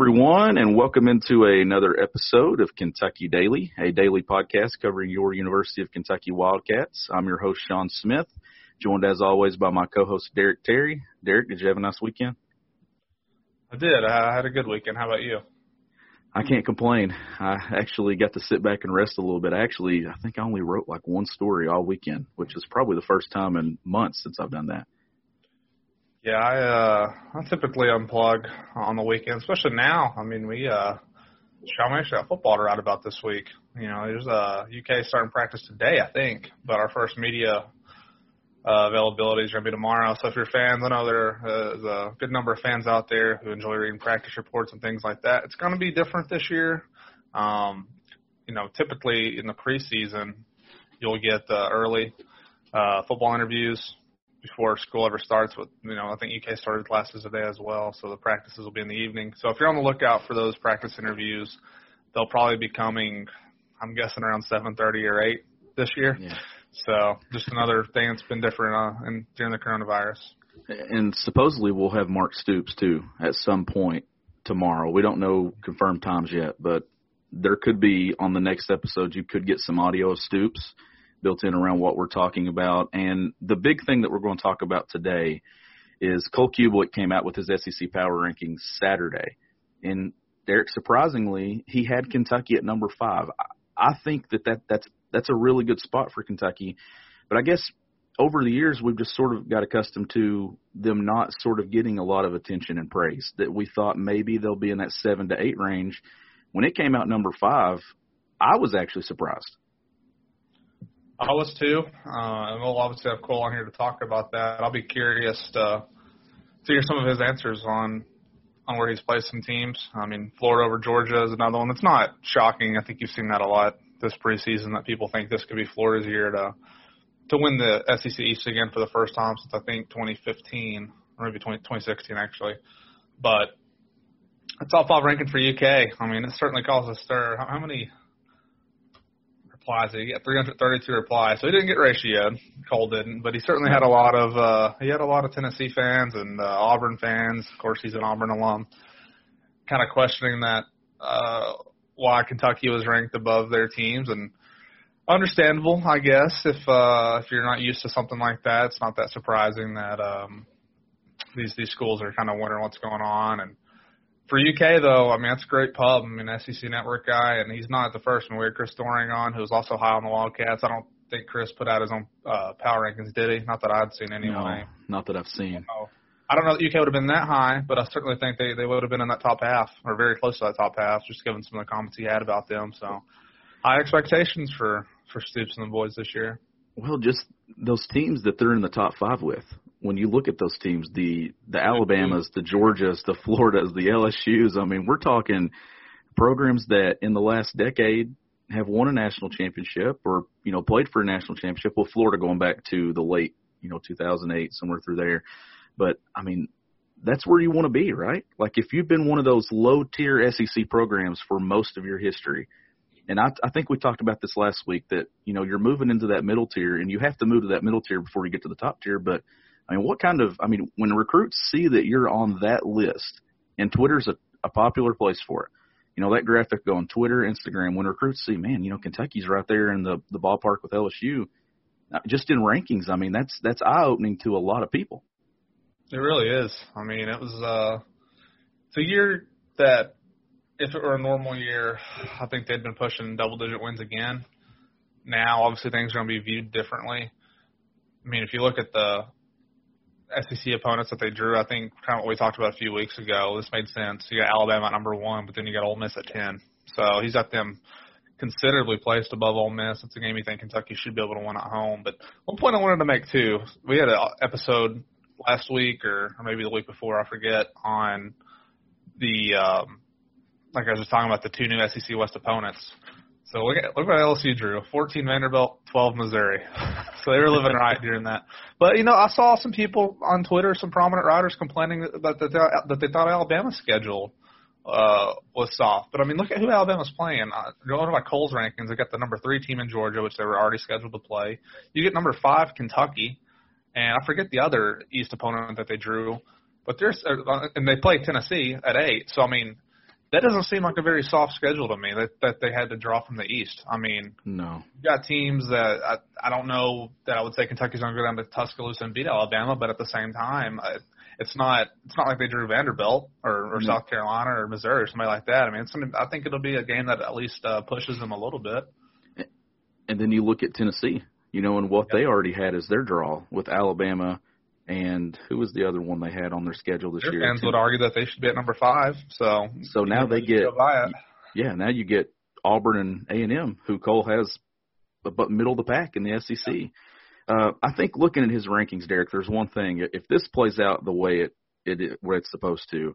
Everyone, and welcome into another episode of Kentucky Daily, a daily podcast covering your University of Kentucky Wildcats. I'm your host, Sean Smith, joined as always by my co-host, Derek Terry. Derek, did you have a nice weekend? I did. I had a good weekend. How about you? I can't complain. I actually got to sit back and rest a little bit. Actually, I think I only wrote like one story all weekend, which is probably the first time in months since I've done that. Yeah, I uh I typically unplug on the weekend, especially now. I mean, we uh Sean, actually got football to write about this week. You know, there's uh UK starting practice today, I think, but our first media uh, availability is going to be tomorrow. So if you're fans, I know there uh, is a good number of fans out there who enjoy reading practice reports and things like that. It's going to be different this year. Um, you know, typically in the preseason, you'll get uh, early uh, football interviews before school ever starts. With you know, I think UK started classes today as well, so the practices will be in the evening. So if you're on the lookout for those practice interviews, they'll probably be coming. I'm guessing around 7:30 or 8 this year. Yeah. So just another thing that's been different uh, in, during the coronavirus. And supposedly we'll have Mark Stoops too at some point tomorrow. We don't know confirmed times yet, but there could be on the next episode you could get some audio of Stoops built in around what we're talking about. And the big thing that we're going to talk about today is Cole Cubelic came out with his SEC power rankings Saturday. And Derek, surprisingly, he had Kentucky at number five. I think that, that that's that's a really good spot for Kentucky. But I guess over the years we've just sort of got accustomed to them not sort of getting a lot of attention and praise. That we thought maybe they'll be in that seven to eight range. When it came out number five, I was actually surprised. I was too, uh, and we'll obviously have Cole on here to talk about that. I'll be curious to, to hear some of his answers on on where he's placed some teams. I mean, Florida over Georgia is another one that's not shocking. I think you've seen that a lot this preseason that people think this could be Florida's year to to win the SEC East again for the first time since I think 2015 or maybe 20, 2016 actually. But it's top five ranking for UK. I mean, it certainly caused a stir. How, how many replies he get? 332 replies. So he didn't get ratioed. Cole didn't, but he certainly had a lot of uh, he had a lot of Tennessee fans and uh, Auburn fans. Of course, he's an Auburn alum. Kind of questioning that uh, why Kentucky was ranked above their teams and understandable, I guess. If uh, if you're not used to something like that, it's not that surprising that um, these these schools are kind of wondering what's going on. And for UK though, I mean that's a great pub. I mean SEC Network guy, and he's not the first one. We had Chris Doering on, who was also high on the Wildcats. I don't think Chris put out his own uh, power rankings, did he? Not that I'd seen anyway. No, not that I've seen. Oh. I don't know that UK would have been that high, but I certainly think they, they would have been in that top half or very close to that top half, just given some of the comments he had about them. So high expectations for for Stoops and the boys this year. Well, just those teams that they're in the top five with. When you look at those teams, the the Alabamas, the Georgias, the Floridas, the LSU's. I mean, we're talking programs that in the last decade have won a national championship or you know played for a national championship. Well, Florida going back to the late you know 2008 somewhere through there. But I mean, that's where you want to be, right? Like if you've been one of those low tier SEC programs for most of your history, and I, I think we talked about this last week that you know you're moving into that middle tier, and you have to move to that middle tier before you get to the top tier. But I mean, what kind of? I mean, when recruits see that you're on that list, and Twitter's a, a popular place for it. You know that graphic on Twitter, Instagram. When recruits see, man, you know Kentucky's right there in the the ballpark with LSU, just in rankings. I mean, that's that's eye opening to a lot of people. It really is. I mean, it was uh, it's a year that if it were a normal year, I think they'd been pushing double digit wins again. Now, obviously, things are going to be viewed differently. I mean, if you look at the SEC opponents that they drew, I think kind of what we talked about a few weeks ago. This made sense. You got Alabama at number one, but then you got Ole Miss at ten. So he's got them considerably placed above Ole Miss. It's a game you think Kentucky should be able to win at home. But one point I wanted to make too, we had an episode last week or, or maybe the week before, I forget, on the um, like I was just talking about the two new SEC West opponents. So look at look what LSU drew: 14 Vanderbilt, 12 Missouri. so they were living right during that. But you know, I saw some people on Twitter, some prominent writers complaining that that, that, that they thought Alabama's schedule uh, was soft. But I mean, look at who Alabama's playing. Uh, going to my Cole's rankings, they got the number three team in Georgia, which they were already scheduled to play. You get number five Kentucky, and I forget the other East opponent that they drew. But there's uh, and they play Tennessee at eight. So I mean, that doesn't seem like a very soft schedule to me that that they had to draw from the East. I mean, no, you got teams that I I don't know that I would say Kentucky's going to go down to Tuscaloosa and beat Alabama, but at the same time, it's not it's not like they drew Vanderbilt or, or no. South Carolina or Missouri or somebody like that. I mean, it's I think it'll be a game that at least uh, pushes them a little bit. And then you look at Tennessee, you know, and what yep. they already had as their draw with Alabama and who was the other one they had on their schedule this Their year? Fans would argue that they should be at number five. So so now they get yeah now you get Auburn and A and M, who Cole has, but middle of the pack in the SEC. Uh, I think looking at his rankings, Derek, there's one thing. If this plays out the way it it where it's supposed to,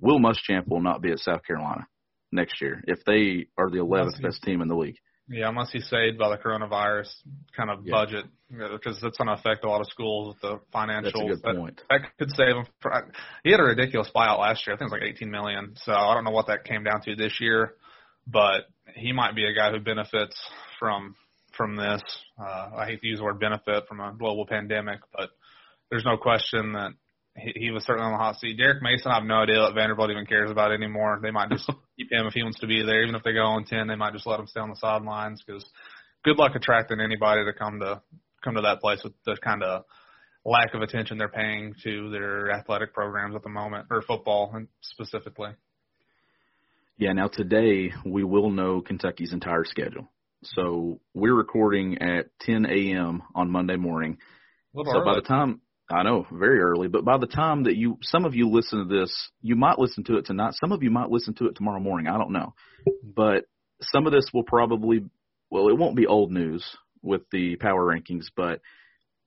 Will Muschamp will not be at South Carolina next year if they are the 11th best team in the league. Yeah, unless he's saved by the coronavirus kind of yeah. budget, because that's going to affect a lot of schools with the financial. That's a good point. That, that could save him. For, he had a ridiculous buyout last year. I think it was like 18 million. So I don't know what that came down to this year, but he might be a guy who benefits from from this. Uh, I hate to use the word benefit from a global pandemic, but there's no question that he, he was certainly on the hot seat. Derek Mason, I have no idea what Vanderbilt even cares about anymore. They might just keep him if he wants to be there. Even if they go on ten, they might just let him stay on the sidelines because good luck attracting anybody to come to come to that place with the kind of lack of attention they're paying to their athletic programs at the moment, or football specifically. Yeah, now today we will know Kentucky's entire schedule. So we're recording at 10 a.m. on Monday morning. so early. by the time I know, very early, but by the time that you, some of you listen to this, you might listen to it tonight. Some of you might listen to it tomorrow morning. I don't know. But some of this will probably, well, it won't be old news with the power rankings, but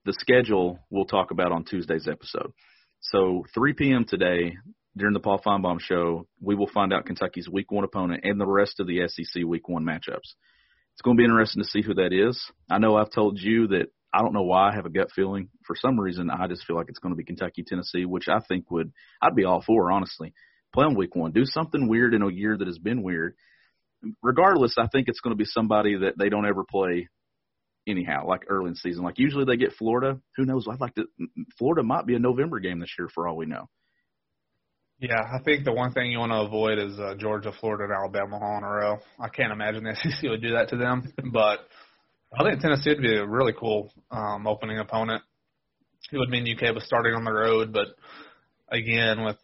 the schedule we'll talk about on Tuesday's episode. So 3 p.m. today during the Paul Finebaum show, we will find out Kentucky's week one opponent and the rest of the SEC week one matchups. It's going to be interesting to see who that is. I know I've told you that I don't know why I have a gut feeling. For some reason, I just feel like it's going to be Kentucky, Tennessee, which I think would I'd be all for honestly. Play on week one, do something weird in a year that has been weird. Regardless, I think it's going to be somebody that they don't ever play anyhow, like early in season. Like usually they get Florida. Who knows? I'd like to. Florida might be a November game this year for all we know. Yeah, I think the one thing you want to avoid is uh, Georgia, Florida, and Alabama all in a row. I can't imagine the SEC would do that to them, but I think Tennessee would be a really cool um, opening opponent. It would mean UK was starting on the road, but again, with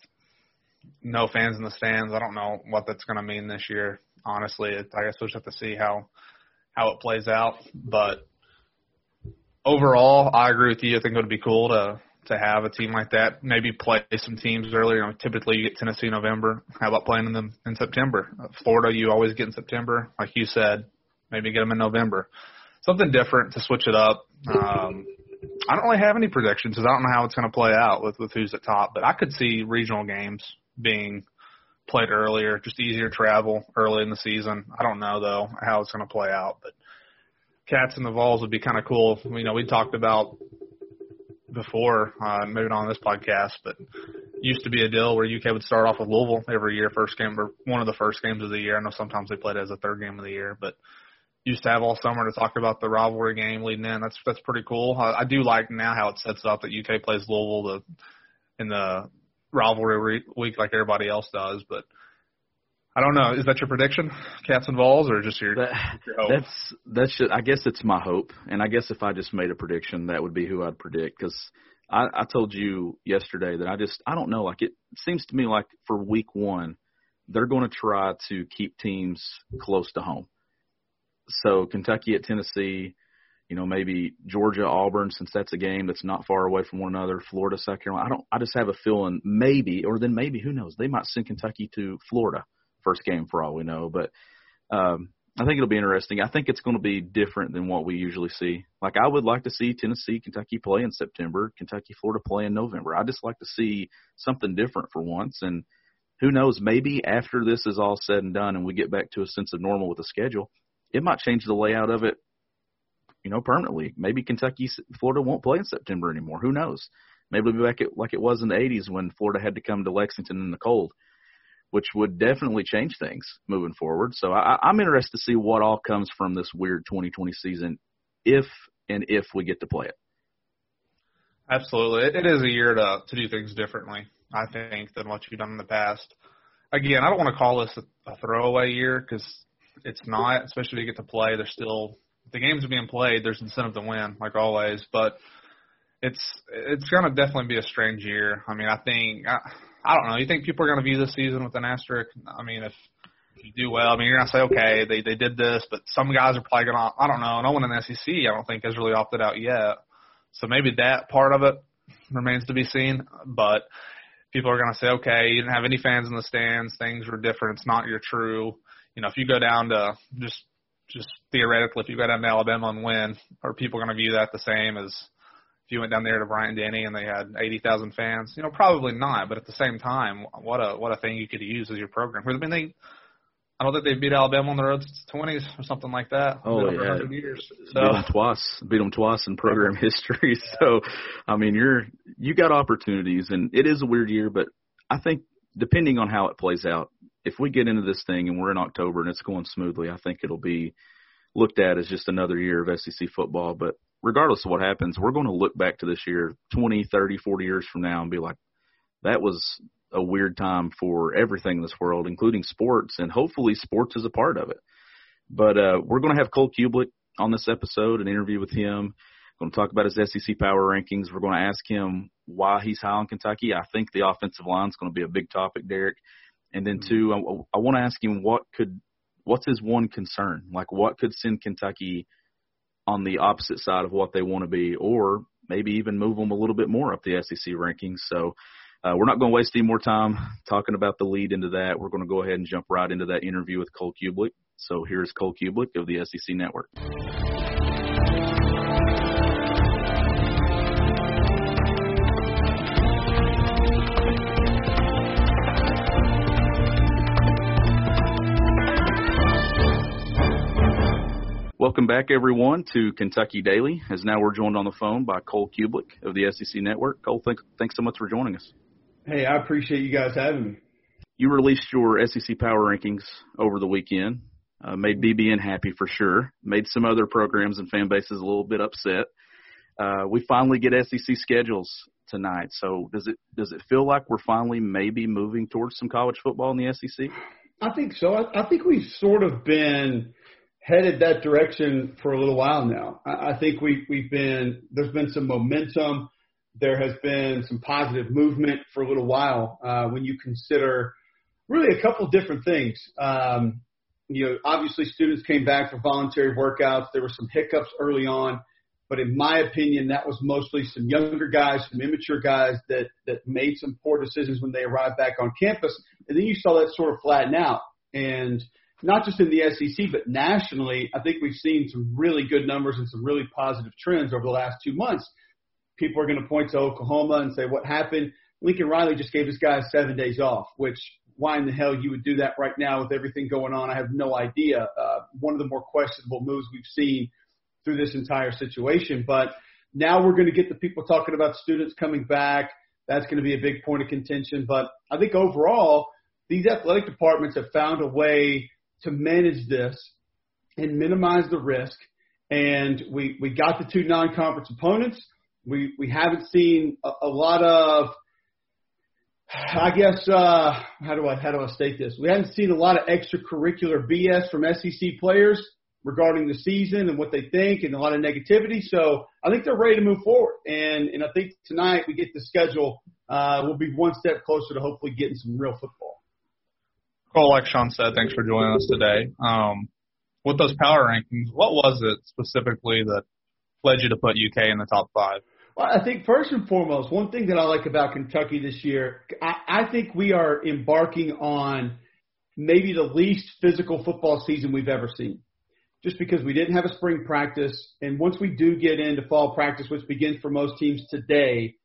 no fans in the stands, I don't know what that's going to mean this year. Honestly, I guess we'll just have to see how how it plays out. But overall, I agree with you. I think it would be cool to to have a team like that. Maybe play some teams earlier. You know, typically, you get Tennessee in November. How about playing them in September? Florida, you always get in September, like you said. Maybe get them in November something different to switch it up. Um, I don't really have any predictions because I don't know how it's going to play out with with who's at top, but I could see regional games being played earlier, just easier travel early in the season. I don't know though how it's going to play out, but Cats and the Vols would be kind of cool. You know, we talked about before, uh, maybe on this podcast, but used to be a deal where UK would start off with Louisville every year, first game or one of the first games of the year. I know sometimes they played as a third game of the year, but used to have all summer to talk about the rivalry game leading in. That's that's pretty cool. I, I do like now how it sets up that UK plays Louisville the, in the rivalry week like everybody else does, but. I don't know. Is that your prediction, Cats and Vols, or just your, that, your hope? That's that's just. I guess it's my hope, and I guess if I just made a prediction, that would be who I'd predict. Because I, I told you yesterday that I just I don't know. Like it seems to me like for Week One, they're going to try to keep teams close to home so Kentucky at Tennessee, You know, maybe Georgia, Auburn, since that's a game that's not far away from one another. Florida, South Carolina. I don't. I just have a feeling maybe, or then maybe who knows? They might send Kentucky to Florida first game for all we know. But um, I think it'll be interesting. I think it's going to be different than what we usually see. Like I would like to see Tennessee, Kentucky play in September, Kentucky, Florida play in November. I just like to see something different for once. And who knows? Maybe after this is all said and done, and we get back to a sense of normal with the schedule, it might change the layout of it you know, permanently. Maybe Kentucky, Florida won't play in September anymore. Who knows? Maybe it'll be back at, like it was in the 80s when Florida had to come to Lexington in the cold, which would definitely change things moving forward. So I, I'm interested to see what all comes from this weird 2020 season, if and if we get to play it. Absolutely, it is a year to to do things differently. I think than what you've done in the past. Again, I don't want to call this a, a throwaway year because it's not, especially if you get to play. There's still the games are being played, there's incentive to win, like always. But it's it's to definitely be a strange year. I mean, I think I, I don't know. You think people are to view this season with an asterisk? I mean, if if you do well, I mean, you're gonna say, okay, they they did this, but some guys are probably gonna. I don't know. No one in the SEC, I don't think, has really opted out yet. So maybe that part of it remains to be seen. But people are gonna say, okay, you didn't have any fans in the stands. Things were different. It's not your true. You know, if you go down to just just theoretically, if you go down to Alabama and win, are people going to view that the same as if you went down there to Bryant Denny and they had 80,000 fans? You know, probably not. But at the same time, what a what a thing you could use as your program. I mean, they. I don't think they beat Alabama on the road since the 20s or something like that. Oh yeah, years. So. beat them twice. Beat them twice in program history. So, I mean, you're you got opportunities, and it is a weird year, but I think depending on how it plays out, if we get into this thing and we're in October and it's going smoothly, I think it'll be looked at as just another year of SEC football. But regardless of what happens, we're going to look back to this year 20, 30, 40 years from now and be like, that was a weird time for everything in this world, including sports, and hopefully sports is a part of it. But uh, we're going to have Cole Cubelic on this episode, an interview with him. We're going to talk about his SEC power rankings. We're going to ask him why he's high on Kentucky. I think the offensive line is going to be a big topic, Derek. And then mm-hmm. two, I, I want to ask him what could, what's his one concern? Like what could send Kentucky on the opposite side of what they want to be, or maybe even move them a little bit more up the SEC rankings. So uh, we're not going to waste any more time talking about the lead into that. We're going to go ahead and jump right into that interview with Cole Cubelic. So here's Cole Cubelic of the SEC Network. Welcome back, everyone, to Kentucky Daily. As now we're joined on the phone by Cole Cubelic of the SEC Network. Cole, thank, thanks so much for joining us. Hey, I appreciate you guys having me. You released your SEC Power Rankings over the weekend. Uh, made BBN happy for sure. Made some other programs and fan bases a little bit upset. Uh, we finally get SEC schedules tonight. So does it does it feel like we're finally maybe moving towards some college football in the SEC? I think so. I, I think we've sort of been headed that direction for a little while now. I, I think we, we've been there's been some momentum. There has been some positive movement for a little while uh, when you consider really a couple different things. Um, you know, obviously students came back for voluntary workouts. There were some hiccups early on, but in my opinion, that was mostly some younger guys, some immature guys that that made some poor decisions when they arrived back on campus, and then you saw that sort of flatten out. And not just in the SEC, but nationally, I think we've seen some really good numbers and some really positive trends over the last two months. People are going to point to Oklahoma and say, what happened? Lincoln Riley just gave this guy seven days off, which why in the hell you would do that right now with everything going on? I have no idea. Uh, one of the more questionable moves we've seen through this entire situation. But now we're going to get the people talking about students coming back. That's going to be a big point of contention. But I think overall, these athletic departments have found a way to manage this and minimize the risk. And we, we got the two non-conference opponents. We, we haven't seen a, a lot of, I guess, uh, how do I, how do I state this? We haven't seen a lot of extracurricular BS from SEC players regarding the season and what they think and a lot of negativity. So I think they're ready to move forward. And, and I think tonight we get the schedule, uh, we'll be one step closer to hopefully getting some real football. Cole, like Sean said, thanks for joining us today. Um, with those power rankings, what was it specifically that led you to put UK in the top five? Well, I think first and foremost, one thing that I like about Kentucky this year, I, I think we are embarking on maybe the least physical football season we've ever seen. Just because we didn't have a spring practice, and once we do get into fall practice, which begins for most teams today,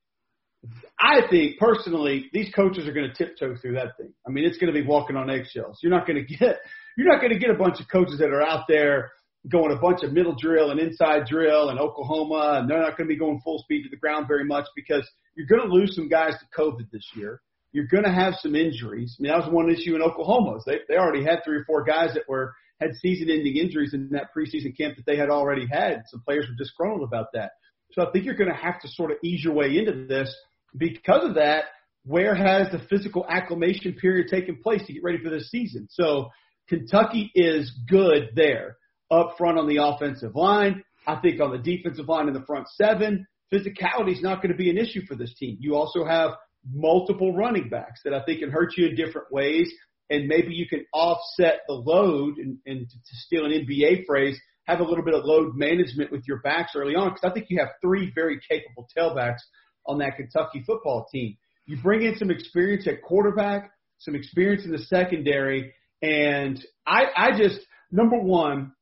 I think personally these coaches are going to tiptoe through that thing. I mean, it's going to be walking on eggshells. You're not going to get you're not going to get a bunch of coaches that are out there going a bunch of middle drill and inside drill and Oklahoma, and they're not going to be going full speed to the ground very much because you're going to lose some guys to COVID this year. You're going to have some injuries. I mean, that was one issue in Oklahoma. They they already had three or four guys that were had season-ending injuries in that preseason camp that they had already had. Some players were disgruntled about that. So I think you're going to have to sort of ease your way into this because of that, where has the physical acclimation period taken place to get ready for this season? So Kentucky is good there. Up front on the offensive line, I think on the defensive line in the front seven, physicality is not going to be an issue for this team. You also have multiple running backs that I think can hurt you in different ways, and maybe you can offset the load and, and to steal an NBA phrase, have a little bit of load management with your backs early on because I think you have three very capable tailbacks on that Kentucky football team. You bring in some experience at quarterback, some experience in the secondary, and I, I just number one,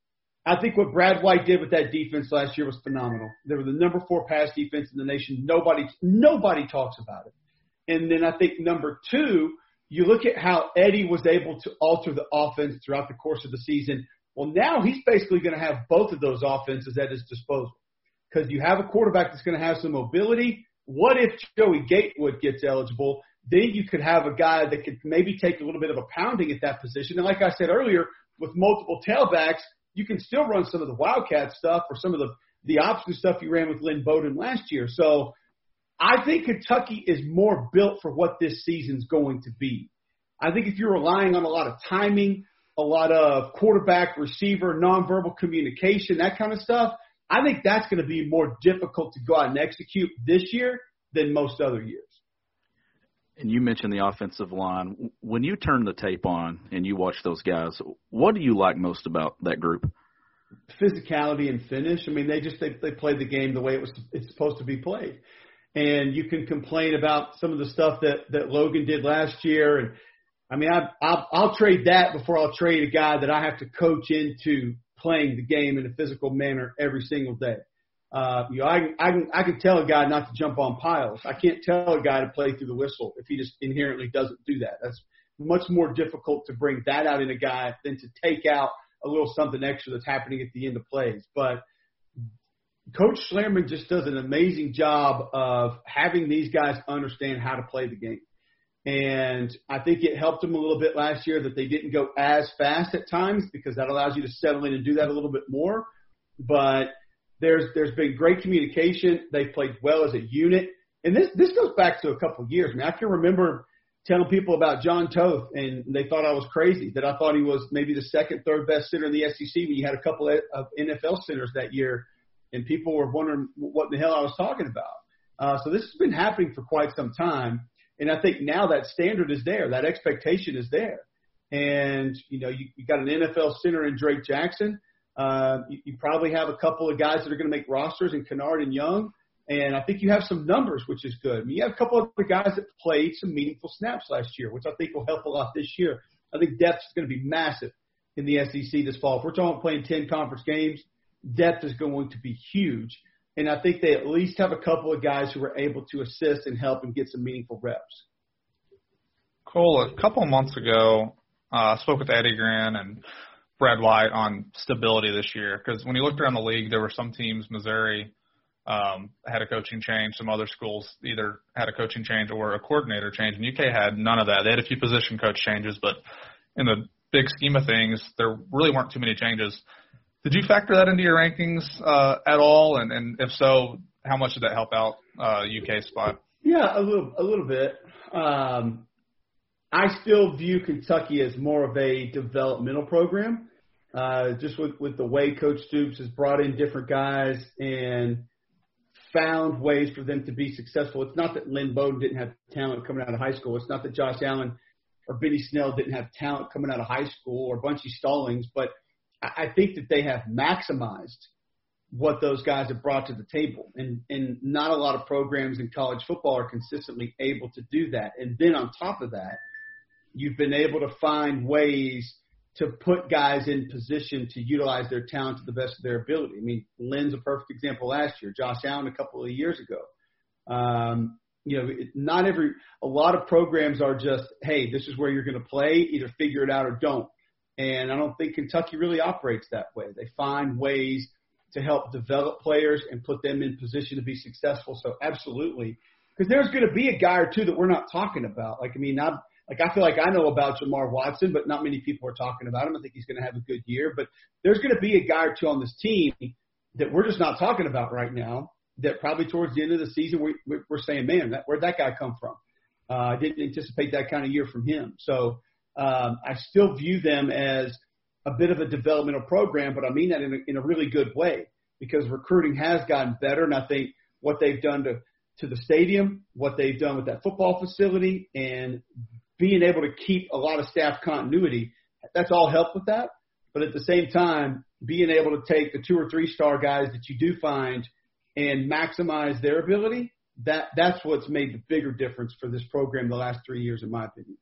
I think what Brad White did with that defense last year was phenomenal. They were the number four pass defense in the nation. Nobody nobody talks about it. And then I think number two, you look at how Eddie was able to alter the offense throughout the course of the season. Well, now he's basically going to have both of those offenses at his disposal because you have a quarterback that's going to have some mobility what if Joey Gatewood gets eligible? Then you could have a guy that could maybe take a little bit of a pounding at that position. And like I said earlier, with multiple tailbacks, you can still run some of the Wildcat stuff or some of the, the option stuff you ran with Lynn Bowden last year. So I think Kentucky is more built for what this season's going to be. I think if you're relying on a lot of timing, a lot of quarterback, receiver, nonverbal communication, that kind of stuff, I think that's going to be more difficult to go out and execute this year than most other years. And you mentioned the offensive line. When you turn the tape on and you watch those guys, what do you like most about that group? Physicality and finish. I mean, they just they they played the game the way it was it's supposed to be played. And you can complain about some of the stuff that that Logan did last year, and I mean, I, I'll, I'll trade that before I'll trade a guy that I have to coach into playing the game in a physical manner every single day. Uh, you know, I, I can I can tell a guy not to jump on piles. I can't tell a guy to play through the whistle if he just inherently doesn't do that. That's much more difficult to bring that out in a guy than to take out a little something extra that's happening at the end of plays. But Coach Schlarman just does an amazing job of having these guys understand how to play the game. And I think it helped them a little bit last year that they didn't go as fast at times because that allows you to settle in and do that a little bit more. But there's there's been great communication. They've played well as a unit. And this this goes back to a couple of years. I mean, I can remember telling people about Jon Toth, and they thought I was crazy. That I thought he was maybe the second, third best center in the SEC when you had a couple of NFL centers that year, and people were wondering what the hell I was talking about. Uh, so this has been happening for quite some time. And I think now that standard is there, that expectation is there. And, you know, you, you got an NFL center in Drake Jackson. Uh, you, you probably have a couple of guys that are going to make rosters in Kinnard and Young. And I think you have some numbers, which is good. I mean, you have a couple of other guys that played some meaningful snaps last year, which I think will help a lot this year. I think depth is going to be massive in the SEC this fall. If we're talking about playing 10 conference games, depth is going to be huge. And I think they at least have a couple of guys who were able to assist and help and get some meaningful reps. Cole, a couple of months ago, uh, I spoke with Eddie Gran and Brad White on stability this year because when you looked around the league, there were some teams, Missouri um, had a coaching change, some other schools either had a coaching change or a coordinator change, and UK had none of that. They had a few position coach changes, but in the big scheme of things, there really weren't too many changes. Did you factor that into your rankings uh, at all? And, and if so, how much did that help out uh, UK spot? Yeah, a little, a little bit. Um, I still view Kentucky as more of a developmental program. Uh, just with, with the way Coach Stoops has brought in different guys and found ways for them to be successful. It's not that Lynn Bowden didn't have talent coming out of high school. It's not that Josh Allen or Benny Snell didn't have talent coming out of high school or Bunchy Stallings, but – I think that they have maximized what those guys have brought to the table. And, and not a lot of programs in college football are consistently able to do that. And then on top of that, you've been able to find ways to put guys in position to utilize their talent to the best of their ability. I mean, Lynn's a perfect example last year, Josh Allen a couple of years ago. Um, you know, not every, a lot of programs are just, hey, this is where you're going to play, either figure it out or don't. And I don't think Kentucky really operates that way. They find ways to help develop players and put them in position to be successful. So absolutely, because there's going to be a guy or two that we're not talking about. Like I mean, I'm like I feel like I know about Jamar Watson, but not many people are talking about him. I think he's going to have a good year, but there's going to be a guy or two on this team that we're just not talking about right now. That probably towards the end of the season we, we're saying, man, that, where'd that guy come from? Uh, I didn't anticipate that kind of year from him. So um, I still view them as a bit of a developmental program, but I mean that in a, in a really good way because recruiting has gotten better. And I think what they've done to, to the stadium, what they've done with that football facility, and being able to keep a lot of staff continuity, that's all helped with that. But at the same time, being able to take the two or three star guys that you do find and maximize their ability, that that's what's made the bigger difference for this program the last three years, in my opinion.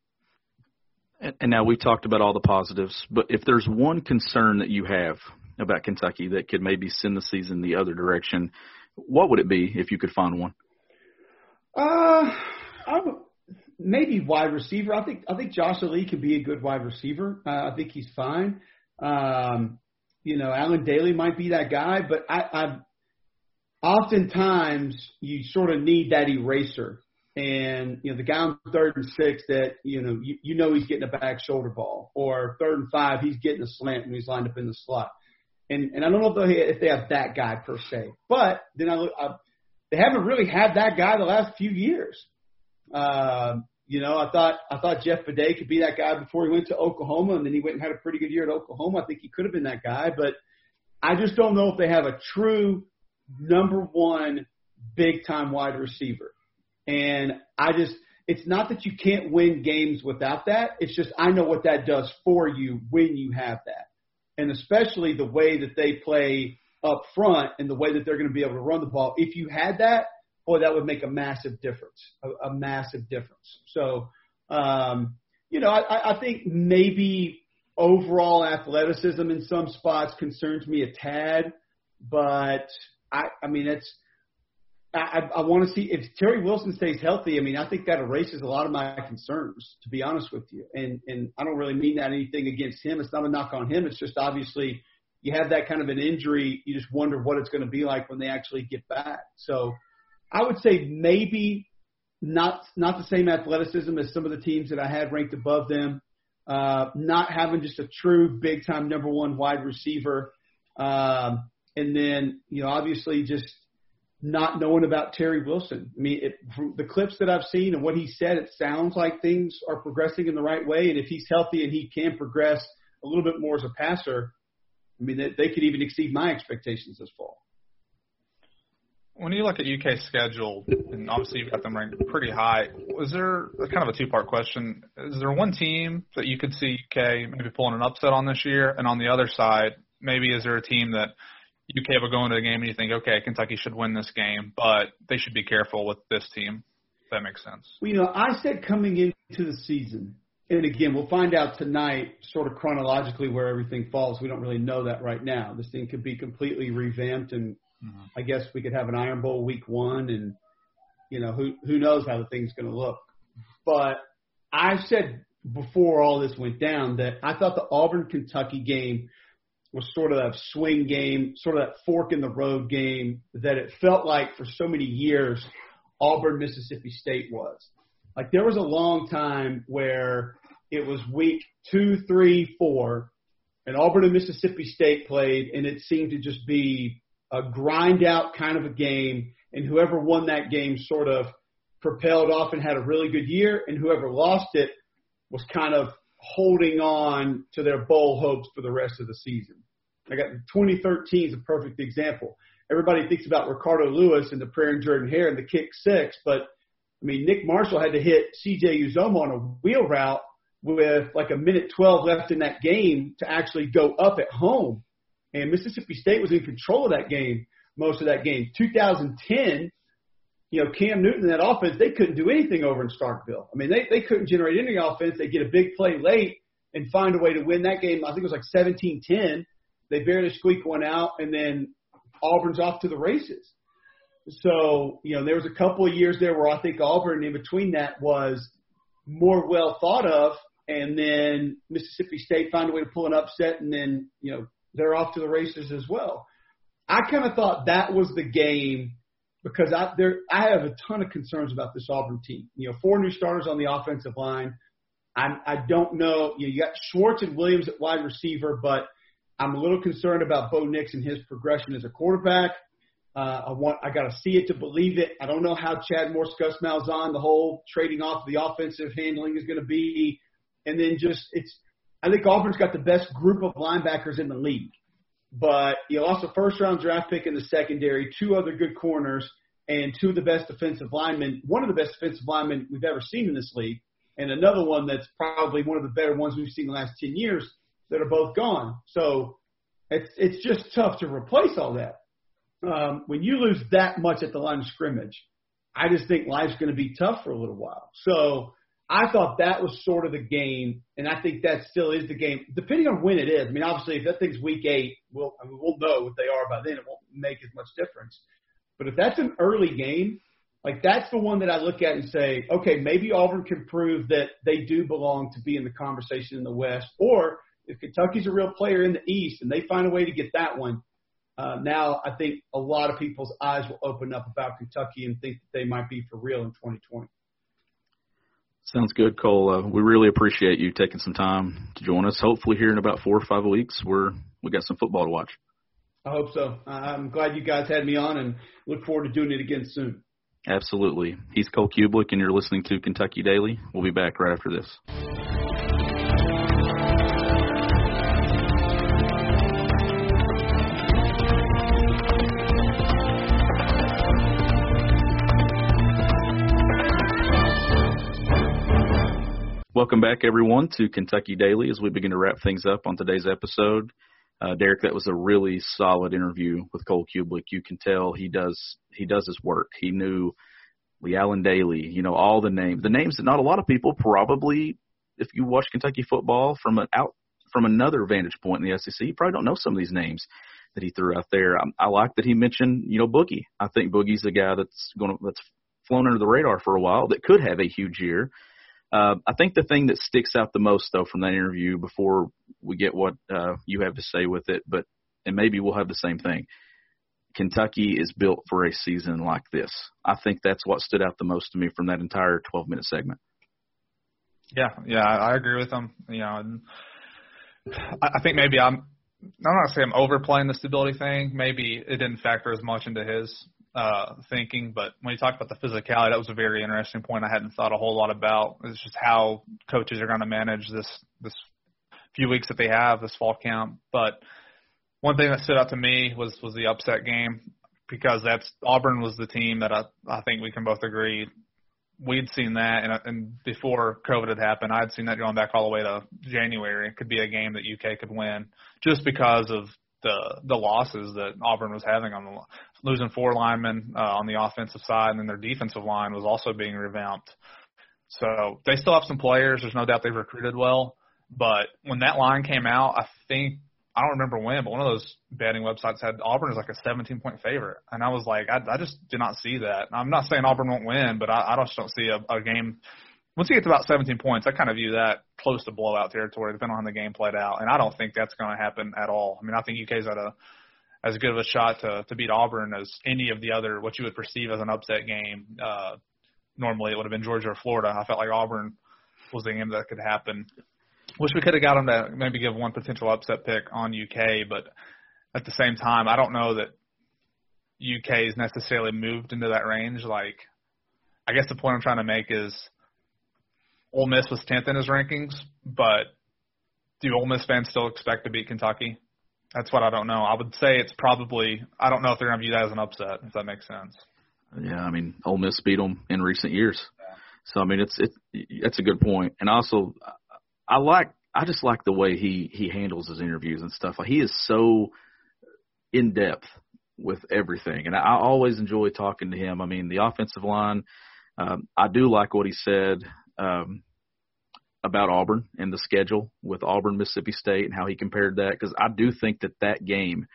And, and now we've talked about all the positives, but if there's one concern that you have about Kentucky that could maybe send the season the other direction, what would it be if you could find one? Uh, maybe wide receiver. I think I think Josh Ali could be a good wide receiver. Uh, I think he's fine. Um, you know, Allen Dailey might be that guy, but I, I oftentimes you sort of need that eraser and you know the guy on third and six that you know you, you know he's getting a back shoulder ball, or third and five he's getting a slant when he's lined up in the slot. And and I don't know if they if they have that guy per se, but then I I, they haven't really had that guy the last few years. Uh, you know, I thought I thought Jeff Badet could be that guy before he went to Oklahoma, and then he went and had a pretty good year at Oklahoma. I think he could have been that guy, but I just don't know if they have a true number one big time wide receiver. And I just, it's not that you can't win games without that. It's just I know what that does for you when you have that. And especially the way that they play up front and the way that they're going to be able to run the ball. If you had that, boy, that would make a massive difference, a, a massive difference. So, um, you know, I, I think maybe overall athleticism in some spots concerns me a tad, but I, I mean, it's, I, I want to see if Terry Wilson stays healthy. I mean, I think that erases a lot of my concerns, to be honest with you. And and I don't really mean that anything against him. It's not a knock on him. It's just obviously you have that kind of an injury, you just wonder what it's going to be like when they actually get back. So I would say maybe not not the same athleticism as some of the teams that I had ranked above them. Uh, not having just a true big time number one wide receiver, um, and then you know obviously just not knowing about Terry Wilson. I mean, it, from the clips that I've seen and what he said, it sounds like things are progressing in the right way. And if he's healthy and he can progress a little bit more as a passer, I mean, they, they could even exceed my expectations this fall. When you look at UK's schedule, and obviously you've got them ranked pretty high, was there kind of a two-part question? Is there one team that you could see UK maybe pulling an upset on this year, and on the other side, maybe is there a team that UK will go into the game and you think, okay, Kentucky should win this game, but they should be careful with this team. If that makes sense. Well, you know, I said coming into the season, and again, we'll find out tonight, sort of chronologically, where everything falls. We don't really know that right now. This thing could be completely revamped, and mm-hmm. I guess we could have an Iron Bowl week one, and you know, who who knows how the thing's going to look. But I said before all this went down that I thought the Auburn Kentucky game was sort of that swing game, sort of that fork in the road game that it felt like for so many years Auburn Mississippi State was. Like there was a long time where it was week two, three, four, and Auburn and Mississippi State played, and it seemed to just be a grind out kind of a game, and whoever won that game sort of propelled off and had a really good year, and whoever lost it was kind of holding on to their bowl hopes for the rest of the season. I got 2013 is a perfect example. Everybody thinks about Ricardo Louis and the prayer and Jordan Hare and the kick six, but I mean Nick Marshall had to hit CJ Uzomah on a wheel route with like a minute 12 left in that game to actually go up at home and Mississippi State was in control of that game most of that game. 2010, you know, Cam Newton that offense, they couldn't do anything over in Starkville. I mean, they, they couldn't generate any offense. They get a big play late and find a way to win that game. I think it was like 17-10. They barely squeak one out, and then Auburn's off to the races. So, you know, there was a couple of years there where I think Auburn in between that was more well thought of, and then Mississippi State found a way to pull an upset, and then, you know, they're off to the races as well. I kind of thought that was the game because I there I have a ton of concerns about this Auburn team. You know, four new starters on the offensive line. I I don't know. You, know, you got Schwartz and Williams at wide receiver, but I'm a little concerned about Bo Nix and his progression as a quarterback. Uh, I want I got to see it to believe it. I don't know how Chad Morris, Gus Malzahn, the whole trading off the offensive handling is going to be, and then just it's. I think Auburn's got the best group of linebackers in the league but you lost a first round draft pick in the secondary, two other good corners, and two of the best defensive linemen, one of the best defensive linemen we've ever seen in this league, and another one that's probably one of the better ones we've seen in the last 10 years that are both gone. So it's, it's just tough to replace all that. Um, when you lose that much at the line of scrimmage, I just think life's going to be tough for a little while. So I thought that was sort of the game, and I think that still is the game, depending on when it is. I mean, obviously, if that thing's week eight, we'll I mean, we'll know what they are by then. It won't make as much difference. But if that's an early game, like that's the one that I look at and say, okay, maybe Auburn can prove that they do belong to be in the conversation in the West, or if Kentucky's a real player in the East and they find a way to get that one, uh, now I think a lot of people's eyes will open up about Kentucky and think that they might be for real in 2020. Sounds good, Cole. Uh, we really appreciate you taking some time to join us. Hopefully, here in about four or five weeks, we're we got some football to watch. I hope so. I'm glad you guys had me on, and look forward to doing it again soon. Absolutely. He's Cole Cubelic, and you're listening to Kentucky Daily. We'll be back right after this. Welcome back, everyone, to Kentucky Daily as we begin to wrap things up on today's episode. Uh, Derek, that was a really solid interview with Cole Cubelic. You can tell he does he does his work. He knew Le'Allen Dailey, you know, all the names, the names that not a lot of people probably, if you watch Kentucky football from an out from another vantage point in the SEC, you probably don't know some of these names that he threw out there. I, I like that he mentioned, you know, Boogie. I think Boogie's the guy that's going to that's flown under the radar for a while that could have a huge year. Uh, I think the thing that sticks out the most, though, from that interview, before we get what uh, you have to say with it, but and maybe we'll have the same thing. Kentucky is built for a season like this. I think that's what stood out the most to me from that entire 12 minute segment. Yeah, yeah, I agree with him. You know, and I think maybe I'm. I'm not saying I'm overplaying the stability thing. Maybe it didn't factor as much into his uh, thinking. But when you talk about the physicality, that was a very interesting point I hadn't thought a whole lot about. It's just how coaches are going to manage this this few weeks that they have this fall camp. But one thing that stood out to me was was the upset game because that's Auburn was the team that I I think we can both agree we'd seen that and, and before COVID had happened, I'd seen that going back all the way to January. It could be a game that UK could win just because of the the losses that Auburn was having on the losing four linemen uh, on the offensive side, and then their defensive line was also being revamped. So they still have some players. There's no doubt they've recruited well. But when that line came out, I think I don't remember when, but one of those betting websites had Auburn as like a 17 point favorite, and I was like, I, I just did not see that. I'm not saying Auburn won't win, but I, I just don't see a, a game. Once you get to about 17 points, I kind of view that close to blowout territory, depending on how the game played out. And I don't think that's going to happen at all. I mean, I think UK's at a as good of a shot to to beat Auburn as any of the other what you would perceive as an upset game. Uh, normally, it would have been Georgia or Florida. I felt like Auburn was the game that could happen. Wish we could have got them to maybe give one potential upset pick on UK, but at the same time, I don't know that UK is necessarily moved into that range. Like, I guess the point I'm trying to make is Ole Miss was 10th in his rankings, but do Ole Miss fans still expect to beat Kentucky? That's what I don't know. I would say it's probably. I don't know if they're going to view that as an upset. If that makes sense. Yeah, I mean, Ole Miss beat them in recent years. Yeah. So I mean, it's it's that's a good point. And also, I like I just like the way he he handles his interviews and stuff. Like he is so in depth with everything, and I always enjoy talking to him. I mean, the offensive line, um, I do like what he said um, about Auburn and the schedule with Auburn, Mississippi State, and how he compared that because I do think that that game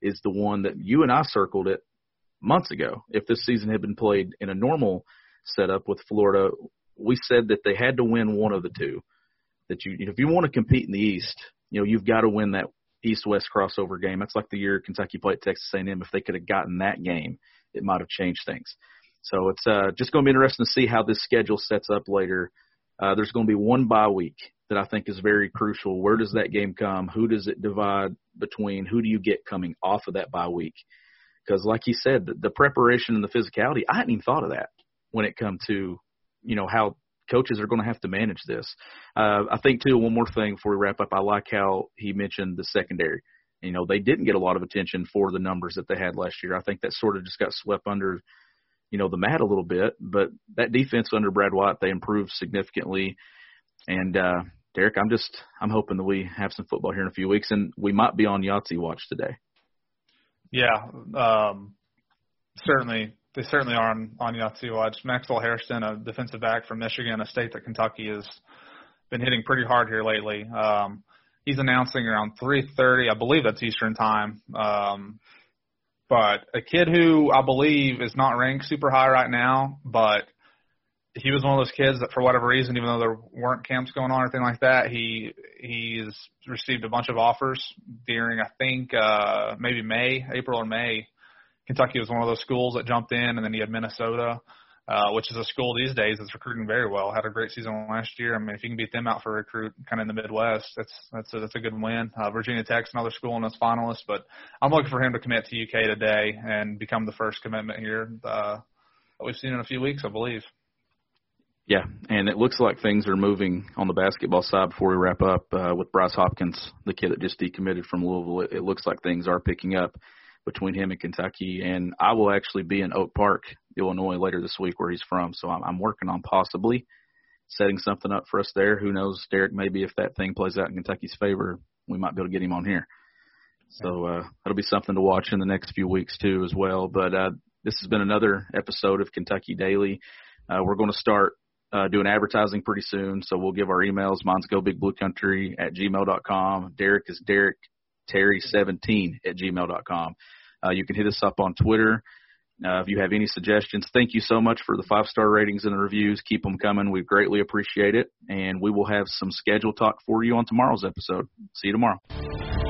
is the one that you and I circled it months ago. If this season had been played in a normal setup with Florida, we said that they had to win one of the two. That you, if you want to compete in the East, you know you've got to win that East-West crossover game. That's like the year Kentucky played Texas A&M. If they could have gotten that game, it might have changed things. So it's uh, just going to be interesting to see how this schedule sets up later. Uh, there's going to be one bye week that I think is very crucial. Where does that game come? Who does it divide between? Who do you get coming off of that bye week? Because, like he said, the, the preparation and the physicality, I hadn't even thought of that when it come to, you know, how coaches are going to have to manage this. Uh, I think too, one more thing before we wrap up, I like how he mentioned the secondary. You know, they didn't get a lot of attention for the numbers that they had last year. I think that sort of just got swept under, you know, the mat a little bit. But that defense under Brad White, they improved significantly. And uh, Derek, I'm just I'm hoping that we have some football here in a few weeks, and we might be on Yahtzee watch today. Yeah, um, certainly they certainly are on, on Yahtzee watch. Maxwell Hairston, a defensive back from Michigan, a state that Kentucky has been hitting pretty hard here lately. Um, he's announcing around 3:30, I believe that's Eastern time. Um, but a kid who I believe is not ranked super high right now, but he was one of those kids that for whatever reason, even though there weren't camps going on or anything like that, he he's received a bunch of offers during I think uh maybe May, April or May. Kentucky was one of those schools that jumped in, and then he had Minnesota, uh, which is a school these days that's recruiting very well. Had a great season last year. I mean, if you can beat them out for a recruit, kind of in the Midwest, that's that's a, that's a good win. Uh, Virginia Tech's another school in this finalist, but I'm looking for him to commit to UK today and become the first commitment here uh, that we've seen in a few weeks, I believe. Yeah, and it looks like things are moving on the basketball side before we wrap up uh, with Bryce Hopkins, the kid that just decommitted from Louisville. It, it looks like things are picking up between him and Kentucky. And I will actually be in Oak Park, Illinois, later this week, where he's from. So I'm, I'm working on possibly setting something up for us there. Who knows, Derek? Maybe if that thing plays out in Kentucky's favor, we might be able to get him on here. So uh, that'll be something to watch in the next few weeks too, as well. But uh, this has been another episode of Kentucky Daily. Uh, we're going to start uh, doing advertising pretty soon, so we'll give our emails. Mine's gobigbluecountry at gmail.com. Derek is Derek terry17 at gmail.com. Uh, you can hit us up on Twitter. Uh, if you have any suggestions, thank you so much for the five star ratings and the reviews. Keep them coming. We greatly appreciate it. And we will have some schedule talk for you on tomorrow's episode. See you tomorrow.